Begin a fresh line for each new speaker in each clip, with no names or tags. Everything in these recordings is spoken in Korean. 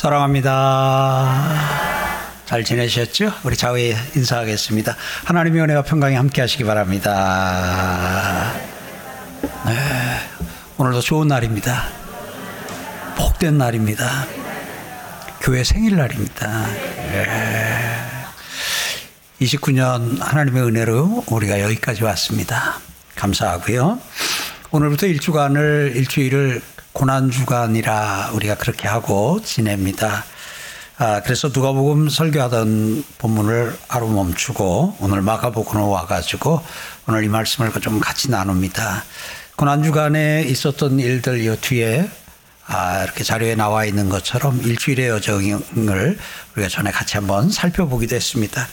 사랑합니다. 잘 지내셨죠? 우리 자회 인사하겠습니다. 하나님의 은혜와 평강이 함께 하시기 바랍니다. 네, 오늘도 좋은 날입니다. 복된 날입니다. 교회 생일날입니다. 네. 29년 하나님의 은혜로 우리가 여기까지 왔습니다. 감사하고요. 오늘부터 일주간을 일주일을 고난주간이라 우리가 그렇게 하고 지냅니다. 아, 그래서 누가복음 설교하던 본문을 하루 멈추고 오늘 마가복음으로 와가지고 오늘 이 말씀을 좀 같이 나눕니다. 고난 주간에 있었던 일들 이 뒤에 아, 이렇게 자료에 나와 있는 것처럼 일주일의 여정을 우리가 전에 같이 한번 살펴보기도 했습니다.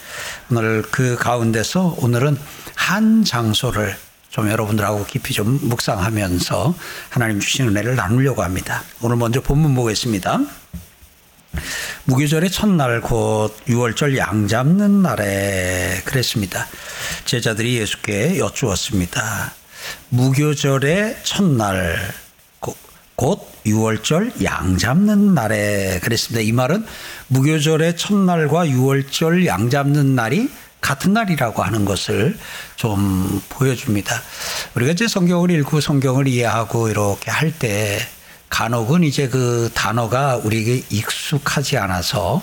오늘 그 가운데서 오늘은 한 장소를 좀 여러분들하고 깊이 좀 묵상하면서 하나님 주신 은혜를 나누려고 합니다. 오늘 먼저 본문 보겠습니다. 무교절의 첫날 곧 6월절 양 잡는 날에 그랬습니다. 제자들이 예수께 여쭈었습니다. 무교절의 첫날 곧 6월절 양 잡는 날에 그랬습니다. 이 말은 무교절의 첫날과 6월절 양 잡는 날이 같은 날이라고 하는 것을 좀 보여줍니다. 우리가 이제 성경을 읽고 성경을 이해하고 이렇게 할 때 간혹은 이제 그 단어가 우리에게 익숙하지 않아서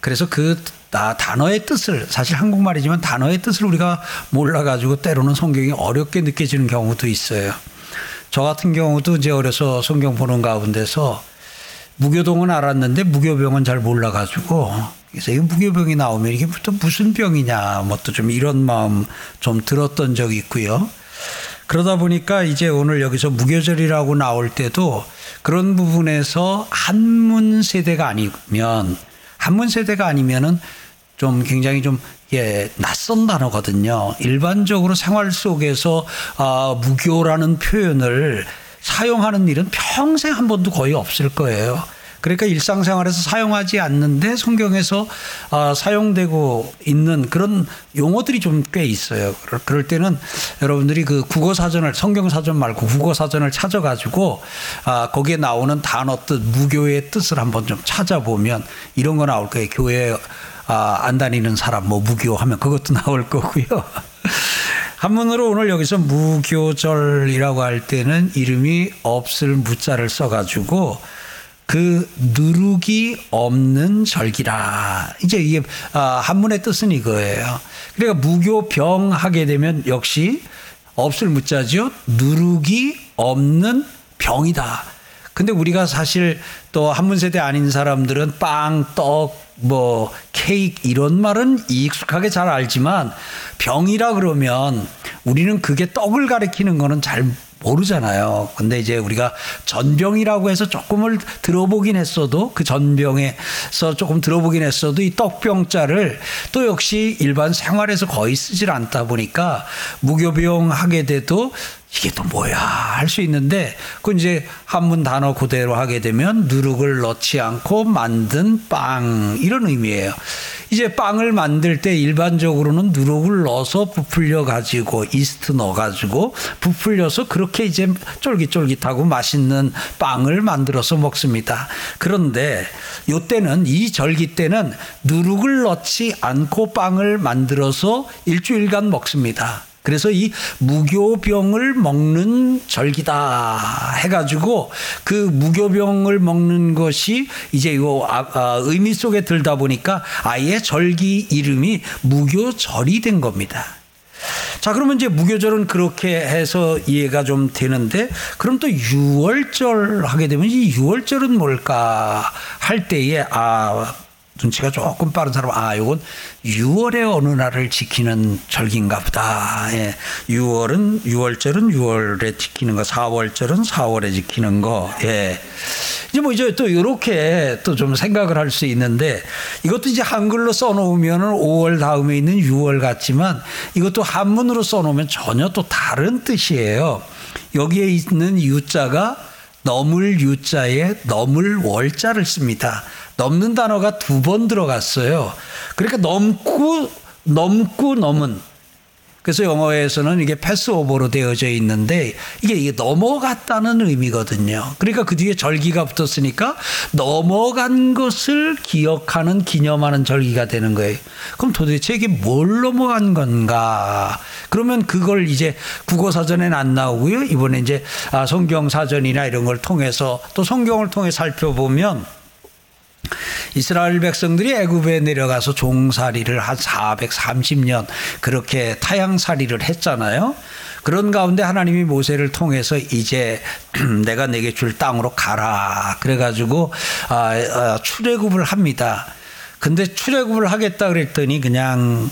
그래서 그 단어의 뜻을 사실 한국말이지만 단어의 뜻을 우리가 몰라가지고 때로는 성경이 어렵게 느껴지는 경우도 있어요. 저 같은 경우도 이제 어려서 성경 보는 가운데서 무교동은 알았는데 무교병은 잘 몰라가지고 그래서 이 무교병이 나오면 이게 또 무슨 병이냐 뭐 또 좀 이런 마음 좀 들었던 적이 있고요. 그러다 보니까 이제 오늘 여기서 무교절이라고 나올 때도 그런 부분에서 한문 세대가 아니면 한문 세대가 아니면은 좀 굉장히 좀 예, 낯선 단어거든요. 일반적으로 생활 속에서 아, 무교라는 표현을 사용하는 일은 평생 한 번도 거의 없을 거예요. 그러니까 일상생활에서 사용하지 않는데 성경에서 아, 사용되고 있는 그런 용어들이 좀 꽤 있어요. 그럴 때는 여러분들이 그 국어 사전을 성경 사전 말고 국어 사전을 찾아가지고 아, 거기에 나오는 단어 뜻 무교의 뜻을 한번 좀 찾아보면 이런 거 나올 거예요. 교회 아, 안 다니는 사람 뭐 무교하면 그것도 나올 거고요. 한문으로 오늘 여기서 무교절이라고 할 때는 이름이 없을 무자를 써가지고 그 누룩이 없는 절기라. 이제 이게 아, 한문의 뜻은 이거예요. 그러니까 무교병 하게 되면 역시 없을 무자죠. 누룩이 없는 병이다. 근데 우리가 사실 또 한문 세대 아닌 사람들은 빵, 떡, 뭐 케이크 이런 말은 익숙하게 잘 알지만 병이라 그러면 우리는 그게 떡을 가리키는 거는 잘 모르잖아요. 근데 이제 우리가 전병이라고 해서 조금을 들어보긴 했어도 그 전병에서 조금 들어보긴 했어도 이 떡병자를 또 역시 일반 생활에서 거의 쓰질 않다 보니까 무교병 하게 돼도 이게 또 뭐야 할 수 있는데 그 이제 한문 단어 그대로 하게 되면 누룩을 넣지 않고 만든 빵 이런 의미예요. 이제 빵을 만들 때 일반적으로는 누룩을 넣어서 부풀려 가지고 이스트 넣어 가지고 부풀려서 그렇게 이제 쫄깃쫄깃하고 맛있는 빵을 만들어서 먹습니다. 그런데 요때는 이 절기 때는 누룩을 넣지 않고 빵을 만들어서 일주일간 먹습니다. 그래서 이 무교병을 먹는 절기다 해가지고 그 무교병을 먹는 것이 이제 요 아, 아, 의미 속에 들다 보니까 아예 절기 이름이 무교절이 된 겁니다. 자, 그러면 이제 무교절은 그렇게 해서 이해가 좀 되는데, 그럼 또 6월절 하게 되면 이 6월절은 뭘까 할 때에, 아, 눈치가 조금 빠른 사람, 아, 요건 6월의 어느 날을 지키는 절기인가 보다. 예. 6월은, 6월절은 6월에 지키는 거, 4월절은 4월에 지키는 거, 예. 이제 뭐 이제 또 이렇게 또 좀 생각을 할 수 있는데 이것도 이제 한글로 써놓으면은 5월 다음에 있는 6월 같지만 이것도 한문으로 써놓으면 전혀 또 다른 뜻이에요. 여기에 있는 유자가 넘을 유자에 넘을 월자를 씁니다. 넘는 단어가 두 번 들어갔어요. 그러니까 넘고 넘고 넘은 그래서 영어에서는 이게 패스오버로 되어져 있는데 이게, 넘어갔다는 의미거든요. 그러니까 그 뒤에 절기가 붙었으니까 넘어간 것을 기억하는 기념하는 절기가 되는 거예요. 그럼 도대체 이게 뭘 넘어간 건가? 그러면 그걸 이제 국어 사전에는 안 나오고요. 이번에 이제 아, 성경 사전이나 이런 걸 통해서 또 성경을 통해 살펴보면 이스라엘 백성들이 애굽에 내려가서 종살이를 한 430년 그렇게 타향살이를 했잖아요. 그런 가운데 하나님이 모세를 통해서 이제 내가 내게 줄 땅으로 가라. 그래가지고 아, 아, 출애굽을 합니다. 근데 출애굽을 하겠다 그랬더니 그냥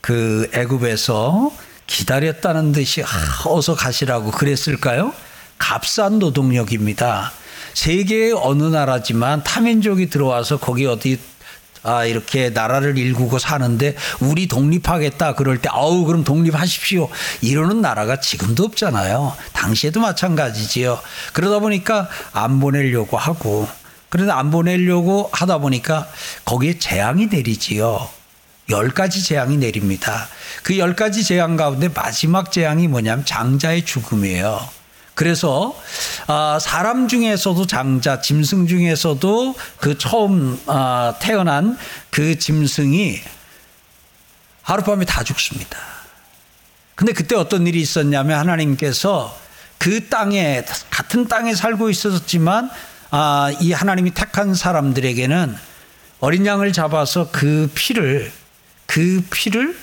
그 애굽에서 기다렸다는 듯이 아, 어서 가시라고 그랬을까요? 값싼 노동력입니다. 세계의 어느 나라지만 타민족이 들어와서 거기 어디 아, 이렇게 나라를 일구고 사는데 우리 독립하겠다 그럴 때 아우 그럼 독립하십시오 이러는 나라가 지금도 없잖아요. 당시에도 마찬가지지요. 그러다 보니까 안 보내려고 하고 그런데 안 보내려고 하다 보니까 거기에 재앙이 내리지요. 열 가지 재앙이 내립니다. 그 열 가지 재앙 가운데 마지막 재앙이 뭐냐면 장자의 죽음이에요. 그래서 아, 사람 중에서도 장자, 짐승 중에서도 그 처음 아, 태어난 그 짐승이 하룻밤에 다 죽습니다. 근데 그때 어떤 일이 있었냐면 하나님께서 그 땅에 같은 땅에 살고 있었지만 아, 이 하나님이 택한 사람들에게는 어린 양을 잡아서 그 피를 그 피를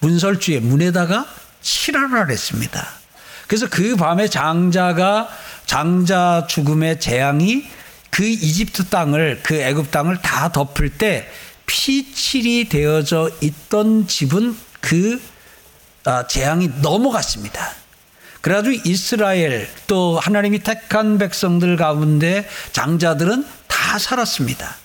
문설주에 문에다가 칠하라 그랬습니다. 그래서 그 밤에 장자가 장자 죽음의 재앙이 그 이집트 땅을 그 애굽 땅을 다 덮을 때 피칠이 되어져 있던 집은 그 아, 재앙이 넘어갔습니다. 그래가지고 이스라엘 또 하나님이 택한 백성들 가운데 장자들은 다 살았습니다.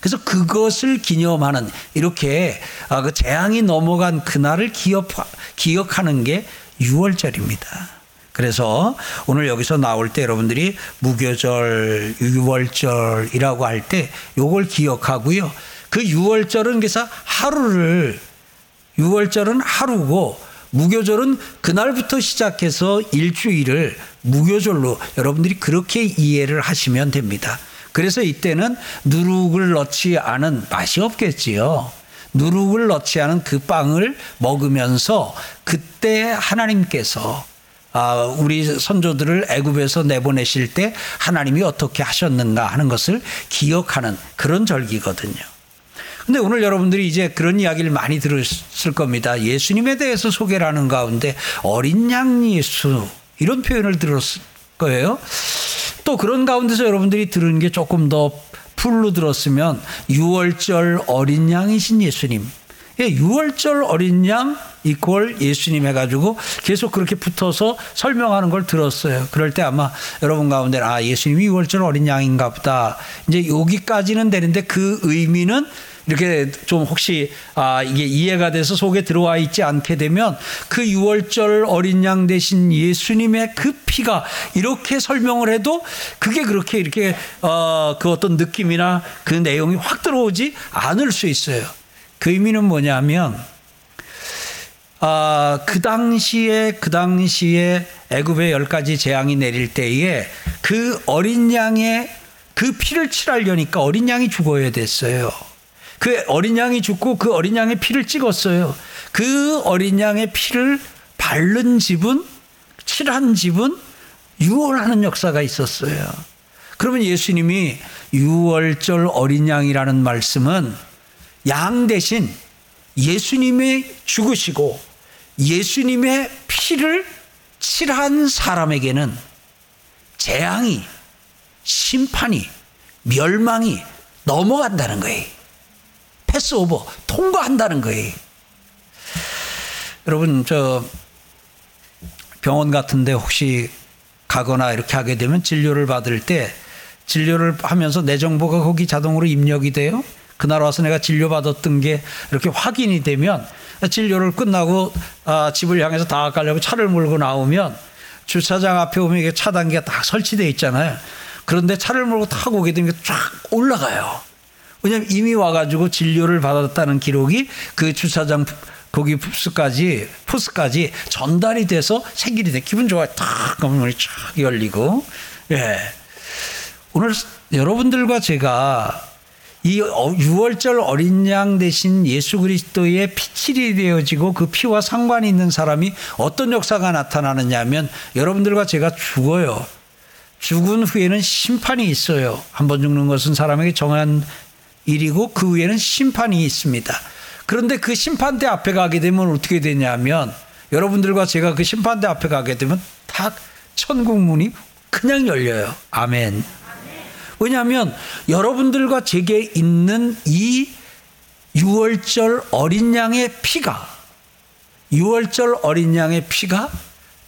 그래서 그것을 기념하는 이렇게 아, 그 재앙이 넘어간 그날을 기억, 기억하는 게 6월절입니다. 그래서 오늘 여기서 나올 때 여러분들이 무교절, 유월절이라고 할 때 요걸 기억하고요. 그 6월절은 그래서 하루를 6월절은 하루고 무교절은 그날부터 시작해서 일주일을 무교절로 여러분들이 그렇게 이해를 하시면 됩니다. 그래서 이때는 누룩을 넣지 않은 맛이 없겠지요. 누룩을 넣지 않은 그 빵을 먹으면서 그때 하나님께서 아, 우리 선조들을 애굽에서 내보내실 때 하나님이 어떻게 하셨는가 하는 것을 기억하는 그런 절기거든요. 근데 오늘 여러분들이 이제 그런 이야기를 많이 들었을 겁니다. 예수님에 대해서 소개를 하는 가운데 어린 양 예수 이런 표현을 들었을 거예요. 또 그런 가운데서 여러분들이 들은 게 조금 더 풀로 들었으면 6월절 어린 양이신 예수님. 예, 6월절 어린 양 이퀄 예수님 해가지고 계속 그렇게 붙어서 설명하는 걸 들었어요. 그럴 때 아마 여러분 가운데 아 예수님이 6월절 어린 양인가 보다. 이제 여기까지는 되는데 그 의미는 이렇게 좀 혹시 아 이게 이해가 돼서 속에 들어와 있지 않게 되면 그 6월절 어린 양 대신 예수님의 그 피가 이렇게 설명을 해도 그게 그렇게 이렇게 어 그 어떤 느낌이나 그 내용이 확 들어오지 않을 수 있어요. 그 의미는 뭐냐면 아, 그 당시에 그 당시에 애굽의 열 가지 재앙이 내릴 때에 그 어린 양의 그 피를 칠하려니까 어린 양이 죽어야 됐어요. 그 어린 양이 죽고 그 어린 양의 피를 찍었어요. 그 어린 양의 피를 바른 집은 칠한 집은 유월하는 역사가 있었어요. 그러면 예수님이 유월절 어린 양이라는 말씀은 양 대신 예수님의 죽으시고 예수님의 피를 칠한 사람에게는 재앙이, 심판이, 멸망이 넘어간다는 거예요. 패스오버, 통과한다는 거예요. 여러분, 저 병원 같은데 혹시 가거나 이렇게 하게 되면 진료를 받을 때 진료를 하면서 내 정보가 거기 자동으로 입력이 돼요. 그날 와서 내가 진료받았던 게 이렇게 확인이 되면 진료를 끝나고 아, 집을 향해서 다 가려고 차를 몰고 나오면 주차장 앞에 오면 이게 차단기가 딱 설치되어 있잖아요. 그런데 차를 몰고 타고 오게 되면 쫙 올라가요. 왜냐하면 이미 와가지고 진료를 받았다는 기록이 그 주차장 그 거기 푸스까지 푸스까지 전달이 돼서 생길이 돼 기분 좋아요. 탁 문이 쫙 열리고 예 오늘 여러분들과 제가 이 6월절 어린 양 대신 예수 그리스도의 피칠이 되어지고 그 피와 상관이 있는 사람이 어떤 역사가 나타나느냐면 여러분들과 제가 죽어요. 죽은 후에는 심판이 있어요. 한 번 죽는 것은 사람에게 정한 일이고 그 후에는 심판이 있습니다. 그런데 그 심판대 앞에 가게 되면 어떻게 되냐면 여러분들과 제가 그 심판대 앞에 가게 되면 탁 천국 문이 그냥 열려요. 아멘. 왜냐하면 여러분들과 제게 있는 이 6월절 어린 양의 피가 6월절 어린 양의 피가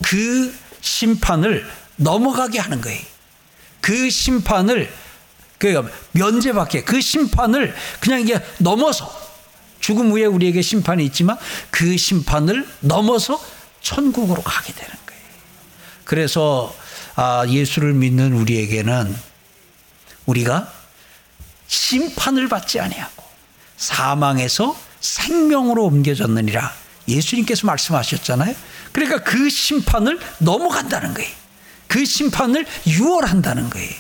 그 심판을 넘어가게 하는 거예요. 그 심판을 그 면제받게 그 심판을 그냥 이게 넘어서 죽음 후에 우리에게 심판이 있지만 그 심판을 넘어서 천국으로 가게 되는 거예요. 그래서 아, 예수를 믿는 우리에게는 우리가 심판을 받지 아니하고 사망에서 생명으로 옮겨졌느니라 예수님께서 말씀하셨잖아요. 그러니까 그 심판을 넘어간다는 거예요. 그 심판을 유월한다는 거예요.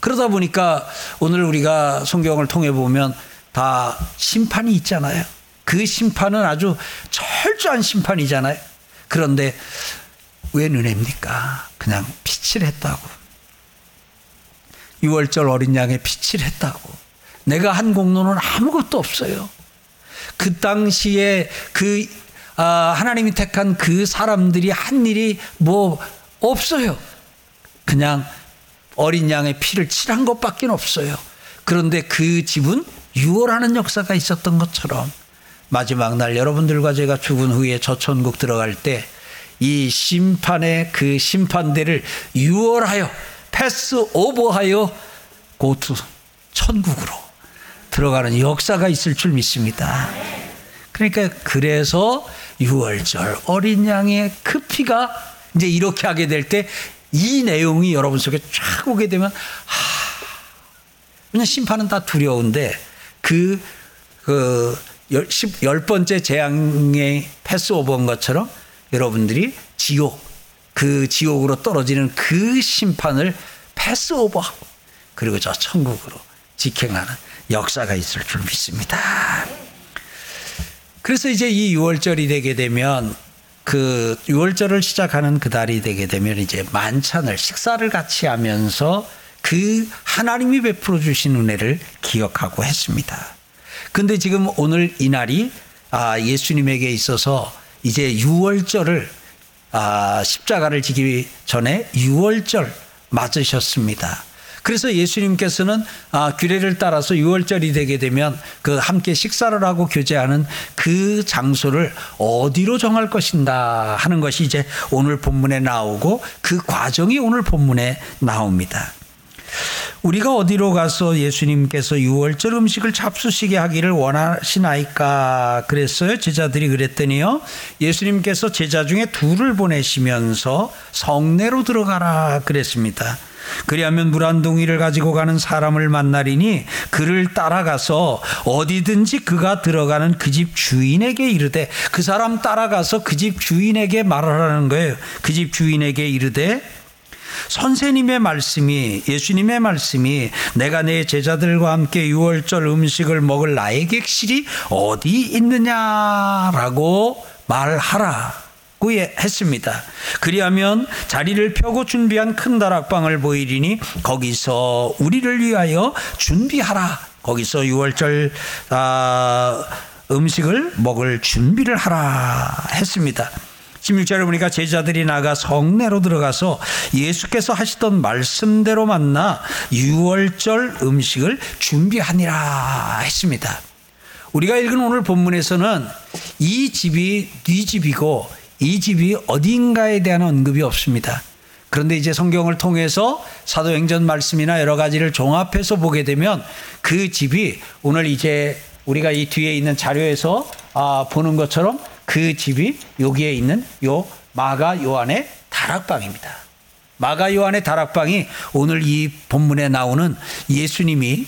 그러다 보니까 오늘 우리가 성경을 통해 보면 다 심판이 있잖아요. 그 심판은 아주 철저한 심판이잖아요. 그런데 왜 눈입니까? 그냥 빛을 했다고. 6월절 어린 양의 빛을 했다고. 내가 한 공로는 아무것도 없어요. 그 당시에 그 아, 하나님이 택한 그 사람들이 한 일이 뭐 없어요. 그냥 어린 양의 피를 칠한 것밖에 없어요. 그런데 그 집은 유월하는 역사가 있었던 것처럼 마지막 날 여러분들과 제가 죽은 후에 저 천국 들어갈 때 이 심판의 그 심판대를 유월하여 패스 오버하여 고투 천국으로 들어가는 역사가 있을 줄 믿습니다. 그러니까 그래서 6월절 어린 양의 그 피가 이제 이렇게 하게 될 때 이 내용이 여러분 속에 쫙 오게 되면 하, 그냥 심판은 다 두려운데 그, 그, 열, 열 번째 재앙의 패스오버인 것처럼 여러분들이 지옥, 그 지옥으로 떨어지는 그 심판을 패스오버하고 그리고 저 천국으로 직행하는 역사가 있을 줄 믿습니다. 그래서 이제 이 6월절이 되게 되면 그 6월절을 시작하는 그 달이 되게 되면 이제 만찬을 식사를 같이 하면서 그 하나님이 베풀어 주신 은혜를 기억하고 했습니다. 근데 지금 오늘 이 날이 아 예수님에게 있어서 이제 6월절을 아 십자가를 지기 전에 6월절 맞으셨습니다. 그래서 예수님께서는 아, 규례를 따라서 6월절이 되게 되면 그 함께 식사를 하고 교제하는 그 장소를 어디로 정할 것인가 하는 것이 이제 오늘 본문에 나오고 그 과정이 오늘 본문에 나옵니다. 우리가 어디로 가서 예수님께서 6월절 음식을 잡수시게 하기를 원하시나이까 그랬어요. 제자들이 그랬더니요. 예수님께서 제자 중에 둘을 보내시면서 성내로 들어가라 그랬습니다. 그리하면 물 한 동이를 가지고 가는 사람을 만나리니 그를 따라가서 어디든지 그가 들어가는 그 집 주인에게 이르되 그 사람 따라가서 그 집 주인에게 말하라는 거예요. 그 집 주인에게 이르되 선생님의 말씀이 예수님의 말씀이 내가 내 제자들과 함께 유월절 음식을 먹을 나의 객실이 어디 있느냐라고 말하라. 고 했습니다. 그리하면 자리를 펴고 준비한 큰 다락방을 보이리니 거기서 우리를 위하여 준비하라. 거기서 6월절 아, 음식을 먹을 준비를 하라 했습니다. 16절에 보니까 제자들이 나가 성내로 들어가서 예수께서 하시던 말씀대로 만나 6월절 음식을 준비하니라 했습니다. 우리가 읽은 오늘 본문에서는 이 집이 네 집이고 이 집이 어딘가에 대한 언급이 없습니다. 그런데 이제 성경을 통해서 사도행전 말씀이나 여러 가지를 종합해서 보게 되면 그 집이 오늘 이제 우리가 이 뒤에 있는 자료에서 아, 보는 것처럼 그 집이 여기에 있는 요 마가 요한의 다락방입니다. 마가 요한의 다락방이 오늘 이 본문에 나오는 예수님이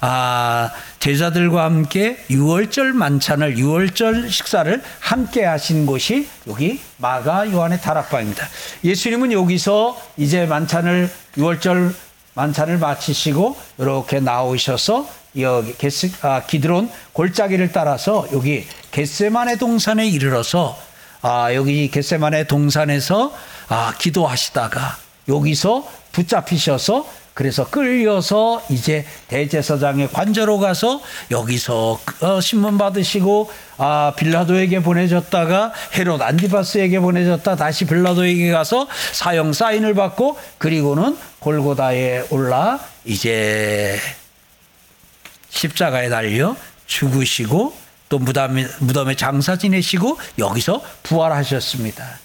아, 제자들과 함께 유월절 만찬을 유월절 식사를 함께 하신 곳이 여기 마가 요한의 다락방입니다. 예수님은 여기서 이제 만찬을 유월절 만찬을 마치시고 이렇게 나오셔서 여기 게스, 아, 기드론 골짜기를 따라서 여기 겟세만의 동산에 이르러서 아, 여기 겟세만의 동산에서 아, 기도하시다가 여기서 붙잡히셔서 그래서 끌려서 이제 대제사장의 관저로 가서 여기서 어, 신문 받으시고 아 빌라도에게 보내졌다가 헤롯 안디바스에게 보내졌다 다시 빌라도에게 가서 사형 사인을 받고 그리고는 골고다에 올라 이제 십자가에 달려 죽으시고 또 무덤에, 무덤에 장사 지내시고 여기서 부활하셨습니다.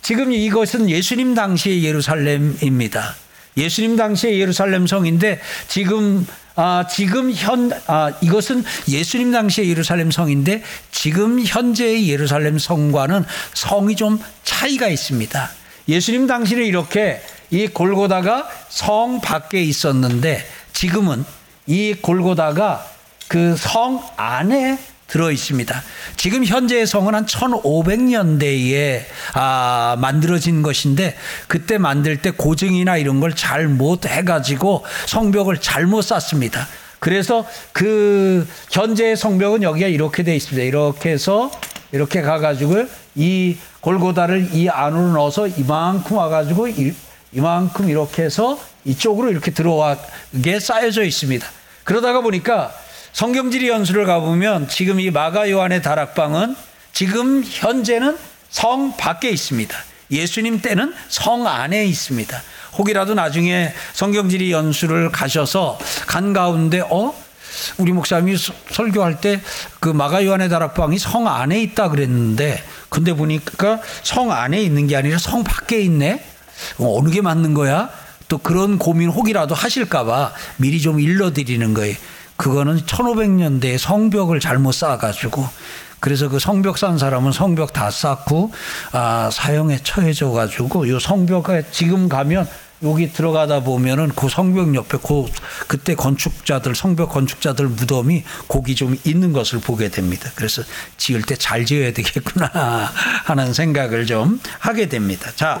지금 이것은 예수님 당시의 예루살렘입니다. 예수님 당시의 예루살렘 성인데 지금 아, 지금 현, 아, 이것은 예수님 당시의 예루살렘 성인데 지금 현재의 예루살렘 성과는 성이 좀 차이가 있습니다. 예수님 당시에 이렇게 이 골고다가 성 밖에 있었는데 지금은 이 골고다가 그 성 안에 들어 있습니다. 지금 현재의 성은 한 1500년대에 아, 만들어진 것인데 그때 만들 때 고증이나 이런 걸 잘 못 해가지고 성벽을 잘못 쌓습니다. 그래서 그 현재의 성벽은 여기가 이렇게 돼 있습니다. 이렇게 해서 이렇게 가가지고 이 골고다를 이 안으로 넣어서 이만큼 와가지고 이만큼 이렇게 해서 이쪽으로 이렇게 들어와게 쌓여져 있습니다. 그러다가 보니까 성경지리 연수를 가보면 지금 이 마가 요한의 다락방은 지금 현재는 성 밖에 있습니다. 예수님 때는 성 안에 있습니다. 혹이라도 나중에 성경지리 연수를 가셔서 간 가운데 어 우리 목사님이 설교할 때 그 마가 요한의 다락방이 성 안에 있다 그랬는데 근데 보니까 성 안에 있는 게 아니라 성 밖에 있네. 어느 게 맞는 거야? 또 그런 고민 혹이라도 하실까봐 미리 좀 일러드리는 거예요. 그거는 1500년대에 성벽을 잘못 쌓아가지고 그래서 그 성벽 쌓은 사람은 성벽 다 쌓고 아, 사형에 처해져 가지고 요 성벽에 지금 가면 여기 들어가다 보면은 그 성벽 옆에 그 그때 건축자들 성벽 건축자들 무덤이 거기 좀 있는 것을 보게 됩니다. 그래서 지을 때 잘 지어야 되겠구나 하는 생각을 좀 하게 됩니다. 자,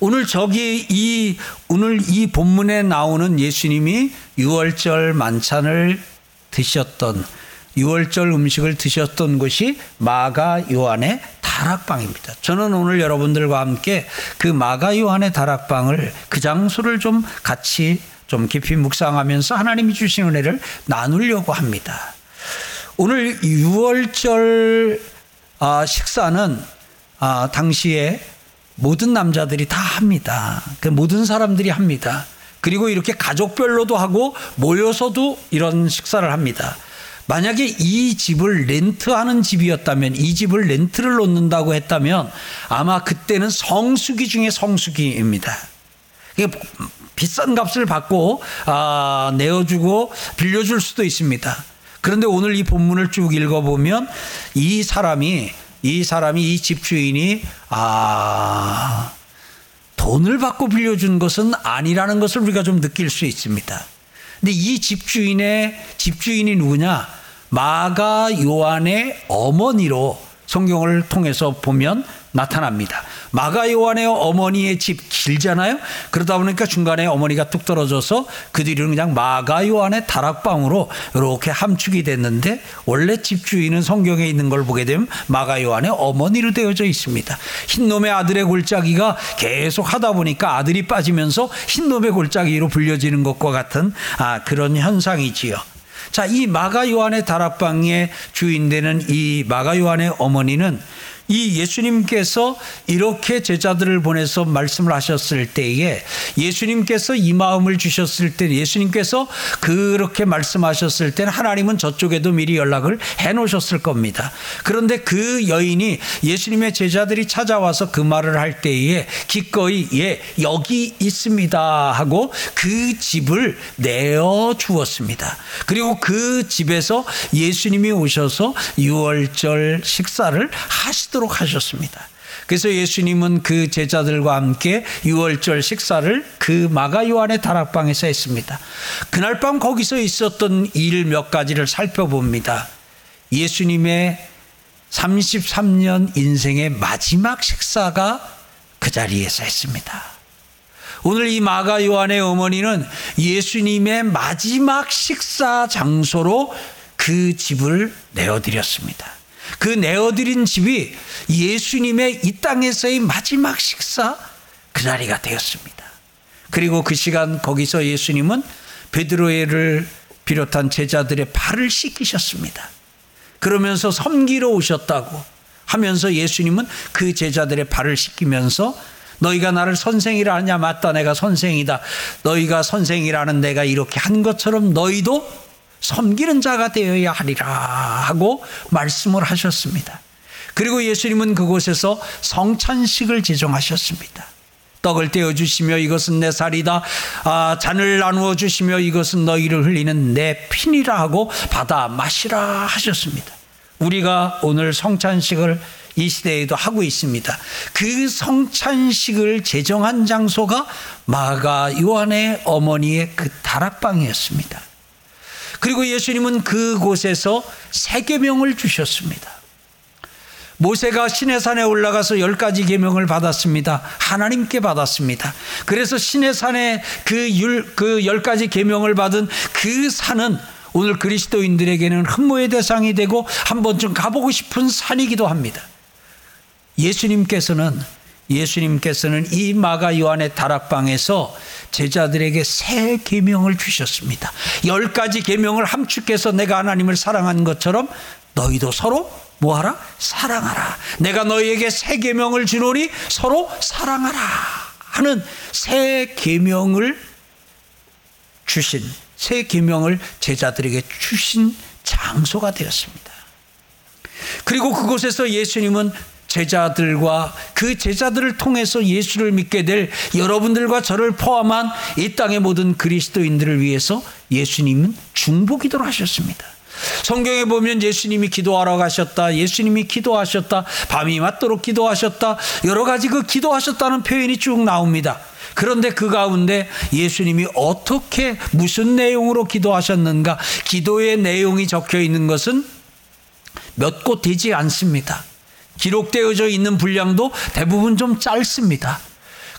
오늘 저기 이 오늘 이 본문에 나오는 예수님이 유월절 만찬을 드셨던 유월절 음식을 드셨던 곳이 마가 요한의 다락방입니다. 저는 오늘 여러분들과 함께 그 마가 요한의 다락방을 그 장소를 좀 같이 좀 깊이 묵상하면서 하나님이 주신 은혜를 나누려고 합니다. 오늘 유월절 아, 식사는 아, 당시에 모든 남자들이 다 합니다. 그 모든 사람들이 합니다. 그리고 이렇게 가족별로도 하고 모여서도 이런 식사를 합니다. 만약에 이 집을 렌트하는 집이었다면 이 집을 렌트를 놓는다고 했다면 아마 그때는 성수기 중에 성수기입니다. 비싼 값을 받고 아, 내어주고 빌려줄 수도 있습니다. 그런데 오늘 이 본문을 쭉 읽어보면 이 사람이 이 사람이 이 집주인이 아 돈을 받고 빌려준 것은 아니라는 것을 우리가 좀 느낄 수 있습니다. 근데 이 집주인의 집주인이 누구냐? 마가 요한의 어머니로 성경을 통해서 보면 나타납니다. 마가 요한의 어머니의 집 길잖아요. 그러다 보니까 중간에 어머니가 뚝 떨어져서 그 뒤로는 그냥 마가 요한의 다락방으로 이렇게 함축이 됐는데 원래 집주인은 성경에 있는 걸 보게 되면 마가 요한의 어머니로 되어져 있습니다. 흰놈의 아들의 골짜기가 계속 하다 보니까 아들이 빠지면서 흰놈의 골짜기로 불려지는 것과 같은 아, 그런 현상이지요. 자, 이 마가 요한의 다락방의 주인 되는 이 마가 요한의 어머니는 이 예수님께서 이렇게 제자들을 보내서 말씀을 하셨을 때에 예수님께서 이 마음을 주셨을 때 예수님께서 그렇게 말씀하셨을 때는 하나님은 저쪽에도 미리 연락을 해 놓으셨을 겁니다. 그런데 그 여인이 예수님의 제자들이 찾아와서 그 말을 할 때에 기꺼이 예, 여기 있습니다 하고 그 집을 내어 주었습니다. 그리고 그 집에서 예수님이 오셔서 유월절 식사를 하시 도록 하셨습니다. 그래서 예수님은 그 제자들과 함께 유월절 식사를 그 마가 요한의 다락방에서 했습니다. 그날 밤 거기서 있었던 일 몇 가지를 살펴봅니다. 예수님의 33년 인생의 마지막 식사가 그 자리에서 했습니다. 오늘 이 마가 요한의 어머니는 예수님의 마지막 식사 장소로 그 집을 내어드렸습니다. 그 내어드린 집이 예수님의 이 땅에서의 마지막 식사 그 자리가 되었습니다. 그리고 그 시간 거기서 예수님은 베드로를 비롯한 제자들의 발을 씻기셨습니다. 그러면서 섬기러 오셨다고 하면서 예수님은 그 제자들의 발을 씻기면서 너희가 나를 선생이라 하냐 맞다 내가 선생이다 너희가 선생이라는 내가 이렇게 한 것처럼 너희도 섬기는 자가 되어야 하리라 하고 말씀을 하셨습니다. 그리고 예수님은 그곳에서 성찬식을 제정하셨습니다. 떡을 떼어 주시며 이것은 내 살이다. 아, 잔을 나누어 주시며 이것은 너희를 흘리는 내 피니라 하고 받아 마시라 하셨습니다. 우리가 오늘 성찬식을 이 시대에도 하고 있습니다. 그 성찬식을 제정한 장소가 마가 요한의 어머니의 그 다락방이었습니다. 그리고 예수님은 그곳에서 세계명을 주셨습니다. 모세가 시내산에 올라가서 열 가지 계명을 받았습니다. 하나님께 받았습니다. 그래서 시내산에 그율그열 가지 계명을 받은 그 산은 오늘 그리스도인들에게는 흠모의 대상이 되고 한 번쯤 가보고 싶은 산이기도 합니다. 예수님께서는 예수님께서는 이 마가 요한의 다락방에서 제자들에게 새 계명을 주셨습니다. 열 가지 계명을 함축해서 내가 하나님을 사랑한 것처럼 너희도 서로 뭐하라? 사랑하라. 내가 너희에게 새 계명을 주노니 서로 사랑하라. 하는 새 계명을 주신 새 계명을 제자들에게 주신 장소가 되었습니다. 그리고 그곳에서 예수님은 제자들과 그 제자들을 통해서 예수를 믿게 될 여러분들과 저를 포함한 이 땅의 모든 그리스도인들을 위해서 예수님은 중보 기도를 하셨습니다. 성경에 보면 예수님이 기도하러 가셨다. 예수님이 기도하셨다. 밤이 맞도록 기도하셨다. 여러 가지 그 기도하셨다는 표현이 쭉 나옵니다. 그런데 그 가운데 예수님이 어떻게 무슨 내용으로 기도하셨는가? 기도의 내용이 적혀 있는 것은 몇 곳 되지 않습니다. 기록되어져 있는 분량도 대부분 좀 짧습니다.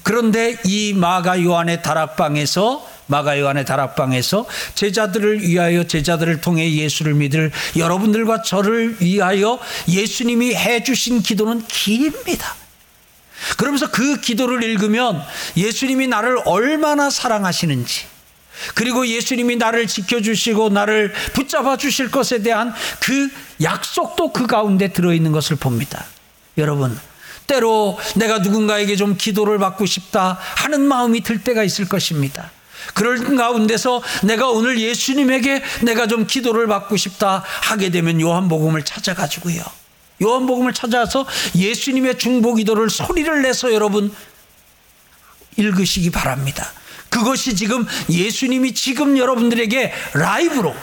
그런데 이 마가 요한의 다락방에서 마가 요한의 다락방에서 제자들을 위하여 제자들을 통해 예수를 믿을 여러분들과 저를 위하여 예수님이 해 주신 기도는 깁니다. 그러면서 그 기도를 읽으면 예수님이 나를 얼마나 사랑하시는지 그리고 예수님이 나를 지켜주시고 나를 붙잡아 주실 것에 대한 그 약속도 그 가운데 들어있는 것을 봅니다. 여러분, 때로 내가 누군가에게 좀 기도를 받고 싶다 하는 마음이 들 때가 있을 것입니다. 그럴 가운데서 내가 오늘 예수님에게 내가 좀 기도를 받고 싶다 하게 되면 요한복음을 찾아가지고요. 요한복음을 찾아서 예수님의 중보 기도를 소리를 내서 여러분 읽으시기 바랍니다. 그것이 지금 예수님이 지금 여러분들에게 라이브로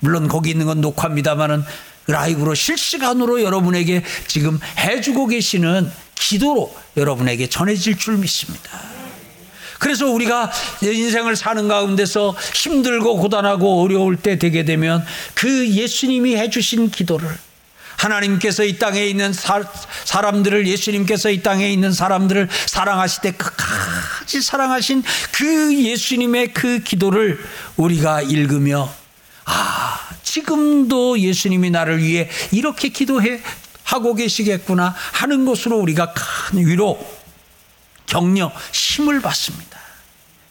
물론 거기 있는 건 녹화입니다만은 라이브로 실시간으로 여러분에게 지금 해주고 계시는 기도로 여러분에게 전해질 줄 믿습니다. 그래서 우리가 인생을 사는 가운데서 힘들고 고단하고 어려울 때 되게 되면 그 예수님이 해주신 기도를 하나님께서 이 땅에 있는 사, 람들을 예수님께서 이 땅에 있는 사람들을 사랑하실 때 끝까지 사랑하신 그 예수님의 그 기도를 우리가 읽으며 아 지금도 예수님이 나를 위해 이렇게 기도해 하고 계시겠구나 하는 것으로 우리가 큰 위로 격려 힘을 받습니다.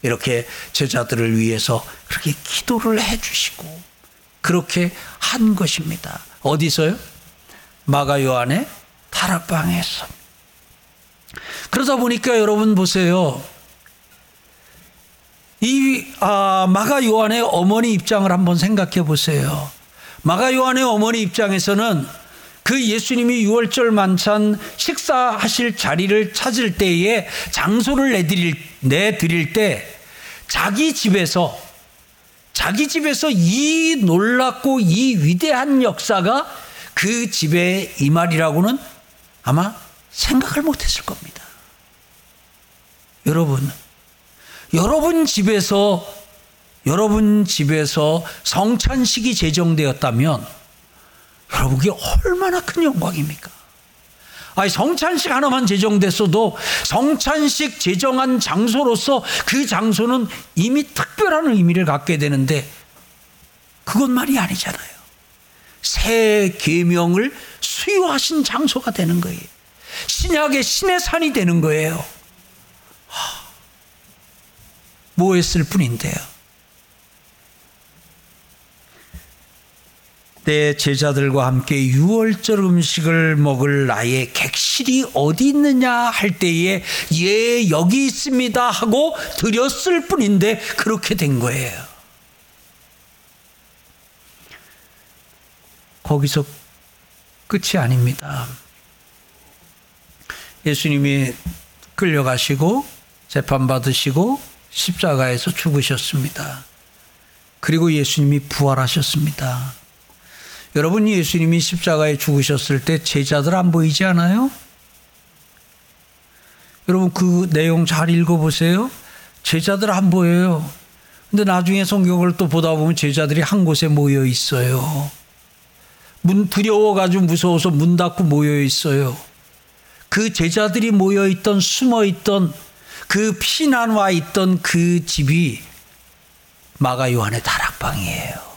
이렇게 제자들을 위해서 그렇게 기도를 해 주시고 그렇게 한 것입니다. 어디서요? 마가 요한의 다락방에서. 그러다 보니까 여러분 보세요. 이 아, 마가 요한의 어머니 입장을 한번 생각해 보세요. 마가 요한의 어머니 입장에서는 그 예수님이 6월절 만찬 식사하실 자리를 찾을 때에 장소를 내드릴, 내드릴 때 자기 집에서 자기 집에서 이 놀랍고 이 위대한 역사가 그 집에 이 말이라고는 아마 생각을 못했을 겁니다. 여러분, 여러분 집에서 여러분 집에서 성찬식이 제정되었다면 여러분 그게 얼마나 큰 영광입니까? 아니 성찬식 하나만 제정됐어도 성찬식 제정한 장소로서 그 장소는 이미 특별한 의미를 갖게 되는데 그것만이 아니잖아요. 새 계명을 수요하신 장소가 되는 거예요. 신약의 신의 산이 되는 거예요. 뭐 했을 뿐인데요. 내 제자들과 함께 유월절 음식을 먹을 나의 객실이 어디 있느냐 할 때에 예 여기 있습니다 하고 드렸을 뿐인데 그렇게 된 거예요. 거기서 끝이 아닙니다. 예수님이 끌려가시고 재판받으시고 십자가에서 죽으셨습니다. 그리고 예수님이 부활하셨습니다. 여러분 예수님이 십자가에 죽으셨을 때 제자들 안 보이지 않아요? 여러분 그 내용 잘 읽어보세요. 제자들 안 보여요. 근데 나중에 성경을 또 보다 보면 제자들이 한 곳에 모여 있어요. 문 두려워가지고 무서워서 문 닫고 모여 있어요. 그 제자들이 모여 있던 숨어 있던 그 피난 와 있던 그 집이 마가 요한의 다락방이에요.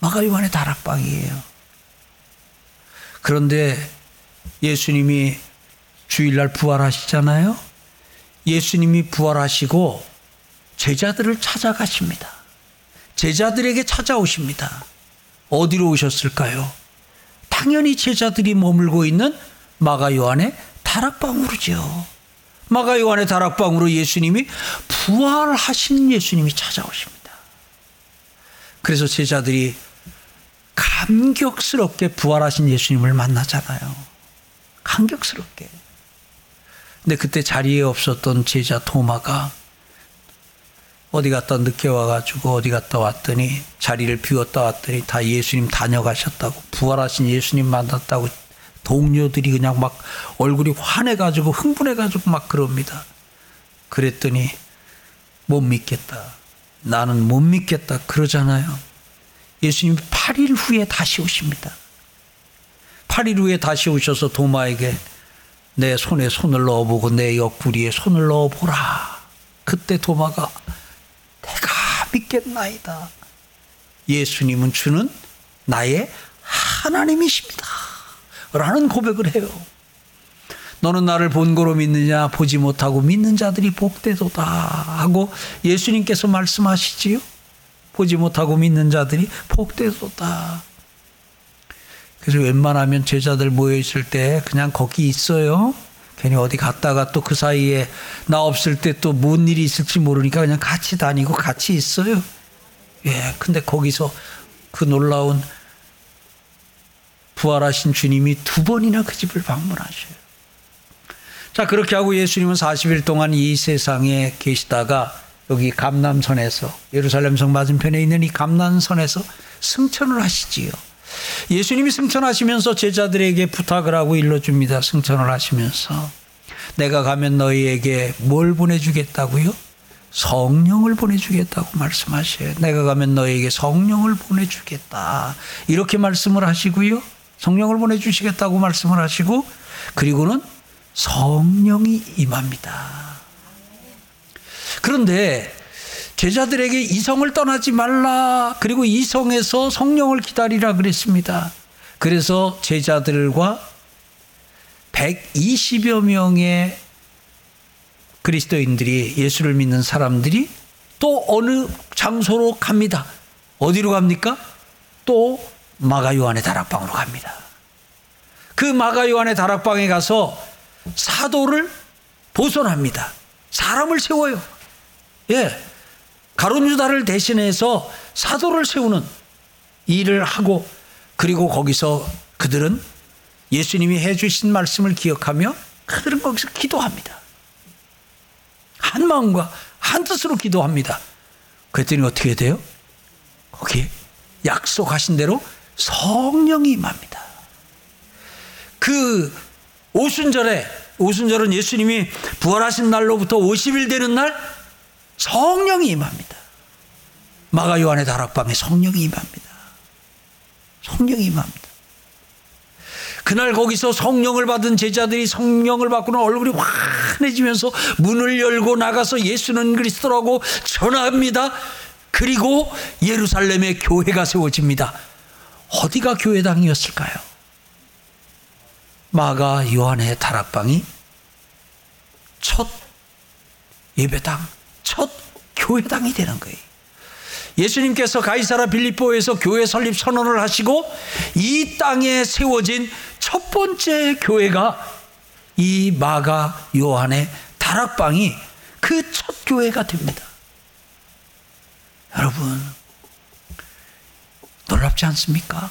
마가 요한의 다락방이에요. 그런데 예수님이 주일날 부활하시잖아요. 예수님이 부활하시고 제자들을 찾아가십니다. 제자들에게 찾아오십니다. 어디로 오셨을까요? 당연히 제자들이 머물고 있는 마가 요한의 다락방으로죠. 마가 요한의 다락방으로 예수님이 부활하신 예수님이 찾아오십니다. 그래서 제자들이 감격스럽게 부활하신 예수님을 만나잖아요. 감격스럽게. 근데 그때 자리에 없었던 제자 토마가 어디 갔다 늦게 와가지고 어디 갔다 왔더니 자리를 비웠다 왔더니 다 예수님 다녀가셨다고 부활하신 예수님 만났다고 동료들이 그냥 막 얼굴이 환해가지고 흥분해가지고 막 그럽니다. 그랬더니 못 믿겠다. 나는 못 믿겠다. 그러잖아요. 예수님 8일 후에 다시 오십니다. 8일 후에 다시 오셔서 도마에게 내 손에 손을 넣어보고 내 옆구리에 손을 넣어보라. 그때 도마가 내가 믿겠나이다. 예수님은 주는 나의 하나님이십니다. 라는 고백을 해요. 너는 나를 본고로 믿느냐 보지 못하고 믿는 자들이 복되도다 하고 예수님께서 말씀하시지요. 보지 못하고 믿는 자들이 복되도다. 그래서 웬만하면 제자들 모여 있을 때 그냥 거기 있어요. 괜히 어디 갔다가 또 그 사이에 나 없을 때 또 뭔 일이 있을지 모르니까 그냥 같이 다니고 같이 있어요. 예. 근데 거기서 그 놀라운 부활하신 주님이 두 번이나 그 집을 방문하셔요. 자, 그렇게 하고 예수님은 40일 동안 이 세상에 계시다가 여기 감남선에서 예루살렘 성 맞은편에 있는 이 감남선에서 승천을 하시지요. 예수님이 승천하시면서 제자들에게 부탁을 하고 일러줍니다. 승천을 하시면서 내가 가면 너희에게 뭘 보내주겠다고요? 성령을 보내주겠다고 말씀하셔요. 내가 가면 너희에게 성령을 보내주겠다. 이렇게 말씀을 하시고요. 성령을 보내주시겠다고 말씀을 하시고 그리고는 성령이 임합니다. 그런데 제자들에게 이성을 떠나지 말라. 그리고 이성에서 성령을 기다리라 그랬습니다. 그래서 제자들과 120여 명의 그리스도인들이 예수를 믿는 사람들이 또 어느 장소로 갑니다. 어디로 갑니까? 또 마가 요한의 다락방으로 갑니다. 그 마가 요한의 다락방에 가서 사도를 보존합니다. 사람을 세워요. 예. 가론유다를 대신해서 사도를 세우는 일을 하고 그리고 거기서 그들은 예수님이 해주신 말씀을 기억하며 그들은 거기서 기도합니다. 한 마음과 한 뜻으로 기도합니다. 그랬더니 어떻게 돼요? 거기 약속하신 대로 성령이 임합니다. 그 오순절에 오순절은 예수님이 부활하신 날로부터 50일 되는 날 성령이 임합니다. 마가 요한의 다락방에 성령이 임합니다. 성령이 임합니다. 그날 거기서 성령을 받은 제자들이 성령을 받고는 얼굴이 환해지면서 문을 열고 나가서 예수는 그리스도라고 전합니다. 그리고 예루살렘에 교회가 세워집니다. 어디가 교회당이었을까요? 마가 요한의 다락방이 첫 예배당, 첫 교회당이 되는 거예요. 예수님께서 가이사라 빌립보에서 교회 설립 선언을 하시고 이 땅에 세워진 첫 번째 교회가 이 마가 요한의 다락방이 그 첫 교회가 됩니다. 여러분, 놀랍지 않습니까?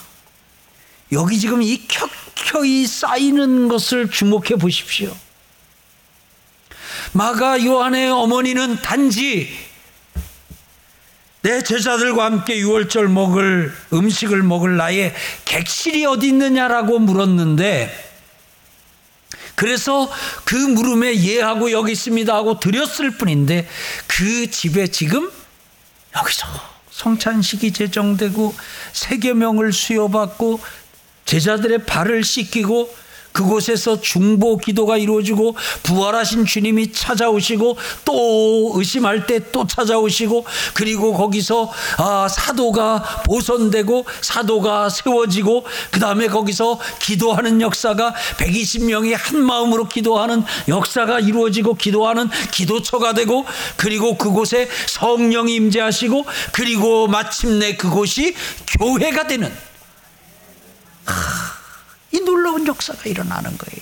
여기 지금 이 켜켜이 쌓이는 것을 주목해 보십시오. 마가 요한의 어머니는 단지 내 제자들과 함께 유월절 먹을 음식을 먹을 나의 객실이 어디 있느냐라고 물었는데 그래서 그 물음에 예하고 여기 있습니다 하고 드렸을 뿐인데 그 집에 지금 여기서 성찬식이 제정되고 세계명을 수여받고 제자들의 발을 씻기고 그곳에서 중보 기도가 이루어지고 부활하신 주님이 찾아오시고 또 의심할 때 또 찾아오시고 그리고 거기서 아, 사도가 보선되고 사도가 세워지고 그 다음에 거기서 기도하는 역사가 120명이 한 마음으로 기도하는 역사가 이루어지고 기도하는 기도처가 되고 그리고 그곳에 성령이 임재하시고 그리고 마침내 그곳이 교회가 되는 이 놀라운 역사가 일어나는 거예요.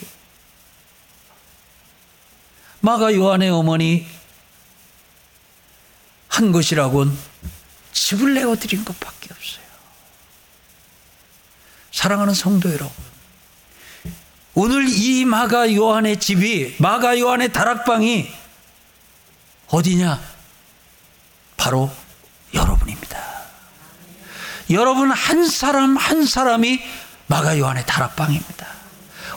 마가 요한의 어머니 한 것이라곤 집을 내어드린 것밖에 없어요. 사랑하는 성도 여러분, 오늘 이 마가 요한의 집이 마가 요한의 다락방이 어디냐? 바로 여러분입니다. 여러분 한 사람 한 사람이 마가 요한의 다락방입니다.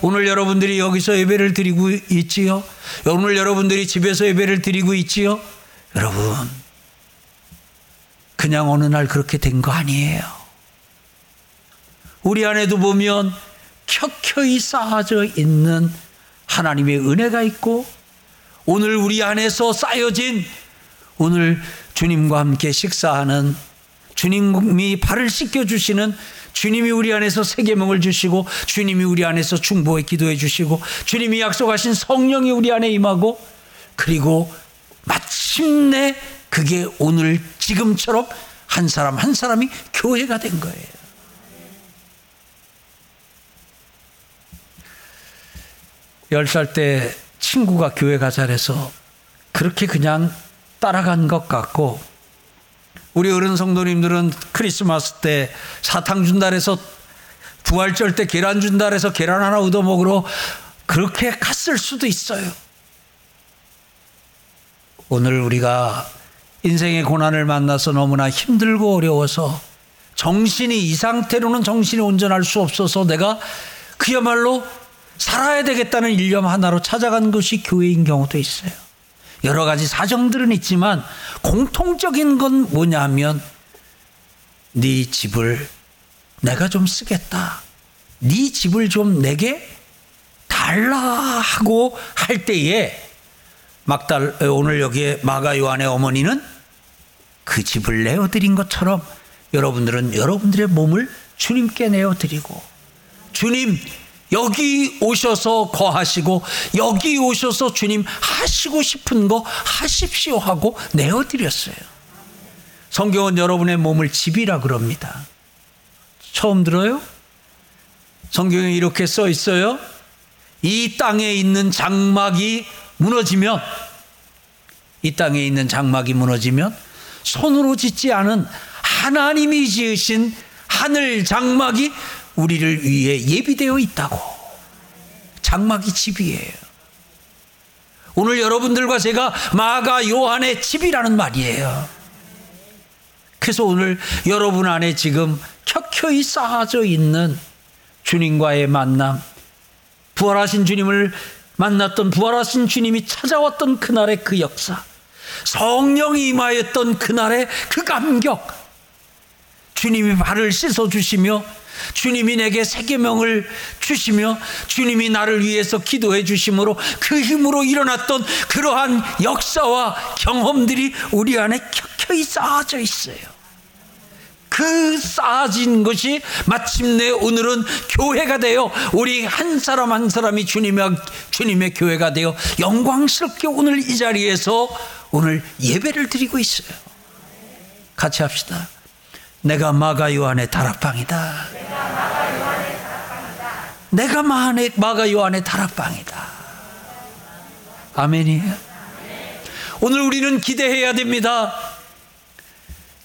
오늘 여러분들이 여기서 예배를 드리고 있지요. 오늘 여러분들이 집에서 예배를 드리고 있지요. 여러분, 그냥 어느 날 그렇게 된 거 아니에요. 우리 안에도 보면 켜켜이 쌓아져 있는 하나님의 은혜가 있고 오늘 우리 안에서 쌓여진 오늘 주님과 함께 식사하는 주님이 발을 씻겨 주시는 주님이 우리 안에서 세계명을 주시고 주님이 우리 안에서 중보에 기도해 주시고 주님이 약속하신 성령이 우리 안에 임하고 그리고 마침내 그게 오늘 지금처럼 한 사람 한 사람이 교회가 된 거예요. 열 살 때 친구가 교회 가자 해서 그렇게 그냥 따라간 것 같고 우리 어른 성도님들은 크리스마스 때 사탕 준다 해서 부활절 때 계란 준다 해서 계란 하나 얻어 먹으러 그렇게 갔을 수도 있어요. 오늘 우리가 인생의 고난을 만나서 너무나 힘들고 어려워서 정신이 이 상태로는 정신이 온전할 수 없어서 내가 그야말로 살아야 되겠다는 일념 하나로 찾아간 것이 교회인 경우도 있어요. 여러 가지 사정들은 있지만 공통적인 건 뭐냐 하면 네 집을 내가 좀 쓰겠다. 네 집을 좀 내게 달라 하고 할 때에 막달 오늘 여기에 마가 요한의 어머니는 그 집을 내어 드린 것처럼 여러분들은 여러분들의 몸을 주님께 내어 드리고 주님 여기 오셔서 거하시고 여기 오셔서 주님 하시고 싶은 거 하십시오 하고 내어드렸어요. 성경은 여러분의 몸을 집이라 그럽니다. 처음 들어요? 성경에 이렇게 써 있어요. 이 땅에 있는 장막이 무너지면 이 땅에 있는 장막이 무너지면 손으로 짓지 않은 하나님이 지으신 하늘 장막이 우리를 위해 예비되어 있다고. 장막이 집이에요. 오늘 여러분들과 제가 마가 요한의 집이라는 말이에요. 그래서 오늘 여러분 안에 지금 켜켜이 쌓아져 있는 주님과의 만남, 부활하신 주님을 만났던 부활하신 주님이 찾아왔던 그날의 그 역사, 성령이 임하였던 그날의 그 감격, 주님이 발을 씻어 주시며 주님이 내게 세계명을 주시며 주님이 나를 위해서 기도해 주심으로 그 힘으로 일어났던 그러한 역사와 경험들이 우리 안에 켜켜이 쌓아져 있어요. 그 쌓아진 것이 마침내 오늘은 교회가 되어 우리 한 사람 한 사람이 주님의, 주님의 교회가 되어 영광스럽게 오늘 이 자리에서 오늘 예배를 드리고 있어요. 같이 합시다. 내가 마가 요한의 다락방이다. 내가 마가 요한의 다락방이다. 아멘이에요. 오늘 우리는 기대해야 됩니다.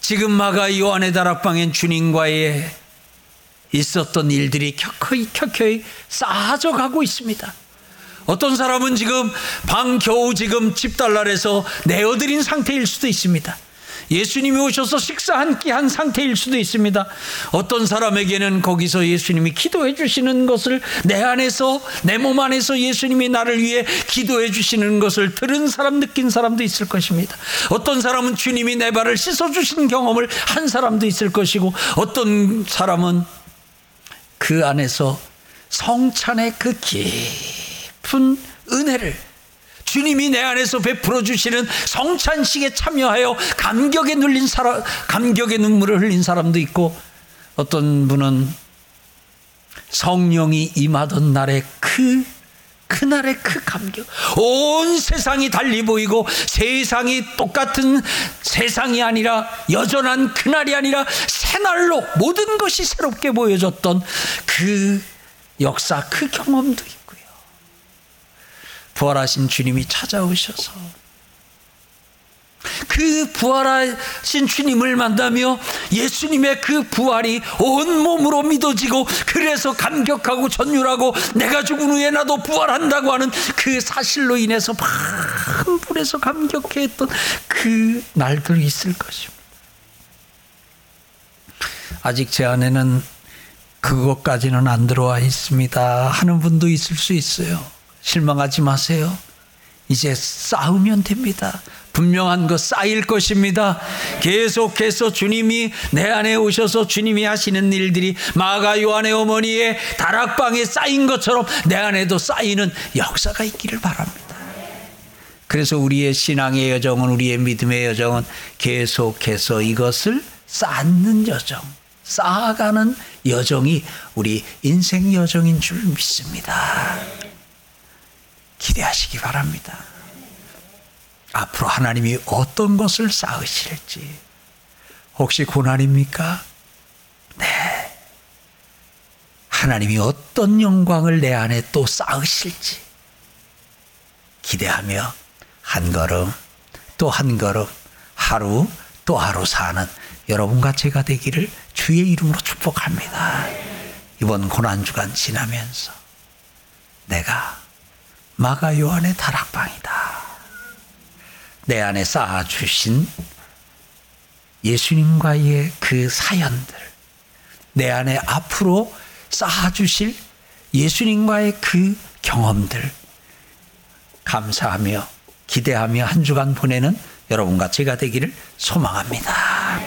지금 마가 요한의 다락방엔 주님과의 있었던 일들이 켜켜이 켜켜이 쌓아져 가고 있습니다. 어떤 사람은 지금 방 겨우 지금 집달랄해서 내어드린 상태일 수도 있습니다. 예수님이 오셔서 식사 한 끼 한 상태일 수도 있습니다. 어떤 사람에게는 거기서 예수님이 기도해 주시는 것을 내 안에서 내 몸 안에서 예수님이 나를 위해 기도해 주시는 것을 들은 사람 느낀 사람도 있을 것입니다. 어떤 사람은 주님이 내 발을 씻어 주신 경험을 한 사람도 있을 것이고 어떤 사람은 그 안에서 성찬의 그 깊은 은혜를 주님이 내 안에서 베풀어 주시는 성찬식에 참여하여 감격에 눌린 사람, 감격의 눈물을 흘린 사람도 있고 어떤 분은 성령이 임하던 날의 그 그날의 그 감격. 온 세상이 달리 보이고 세상이 똑같은 세상이 아니라 여전한 그날이 아니라 새날로 모든 것이 새롭게 보여졌던 그 역사, 그 경험도 있고. 부활하신 주님이 찾아오셔서 그 부활하신 주님을 만나며 예수님의 그 부활이 온 몸으로 믿어지고 그래서 감격하고 전율하고 내가 죽은 후에 나도 부활한다고 하는 그 사실로 인해서 큰 불에서 감격했던 그 날들이 있을 것입니다. 아직 제 안에는 그것까지는 안 들어와 있습니다 하는 분도 있을 수 있어요. 실망하지 마세요. 이제 싸우면 됩니다. 분명한 것 쌓일 것입니다. 계속해서 주님이 내 안에 오셔서 주님이 하시는 일들이 마가 요한의 어머니의 다락방에 쌓인 것처럼 내 안에도 쌓이는 역사가 있기를 바랍니다. 그래서 우리의 신앙의 여정은 우리의 믿음의 여정은 계속해서 이것을 쌓는 여정, 쌓아가는 여정이 우리 인생 여정인 줄 믿습니다. 기대하시기 바랍니다. 앞으로 하나님이 어떤 것을 쌓으실지. 혹시 고난입니까? 네. 하나님이 어떤 영광을 내 안에 또 쌓으실지. 기대하며 한 걸음 또 한 걸음 하루 또 하루 사는 여러분과 제가 되기를 주의 이름으로 축복합니다. 이번 고난주간 지나면서 내가 마가 요한의 다락방이다. 내 안에 쌓아주신 예수님과의 그 사연들, 내 안에 앞으로 쌓아주실 예수님과의 그 경험들, 감사하며 기대하며 한 주간 보내는 여러분과 제가 되기를 소망합니다.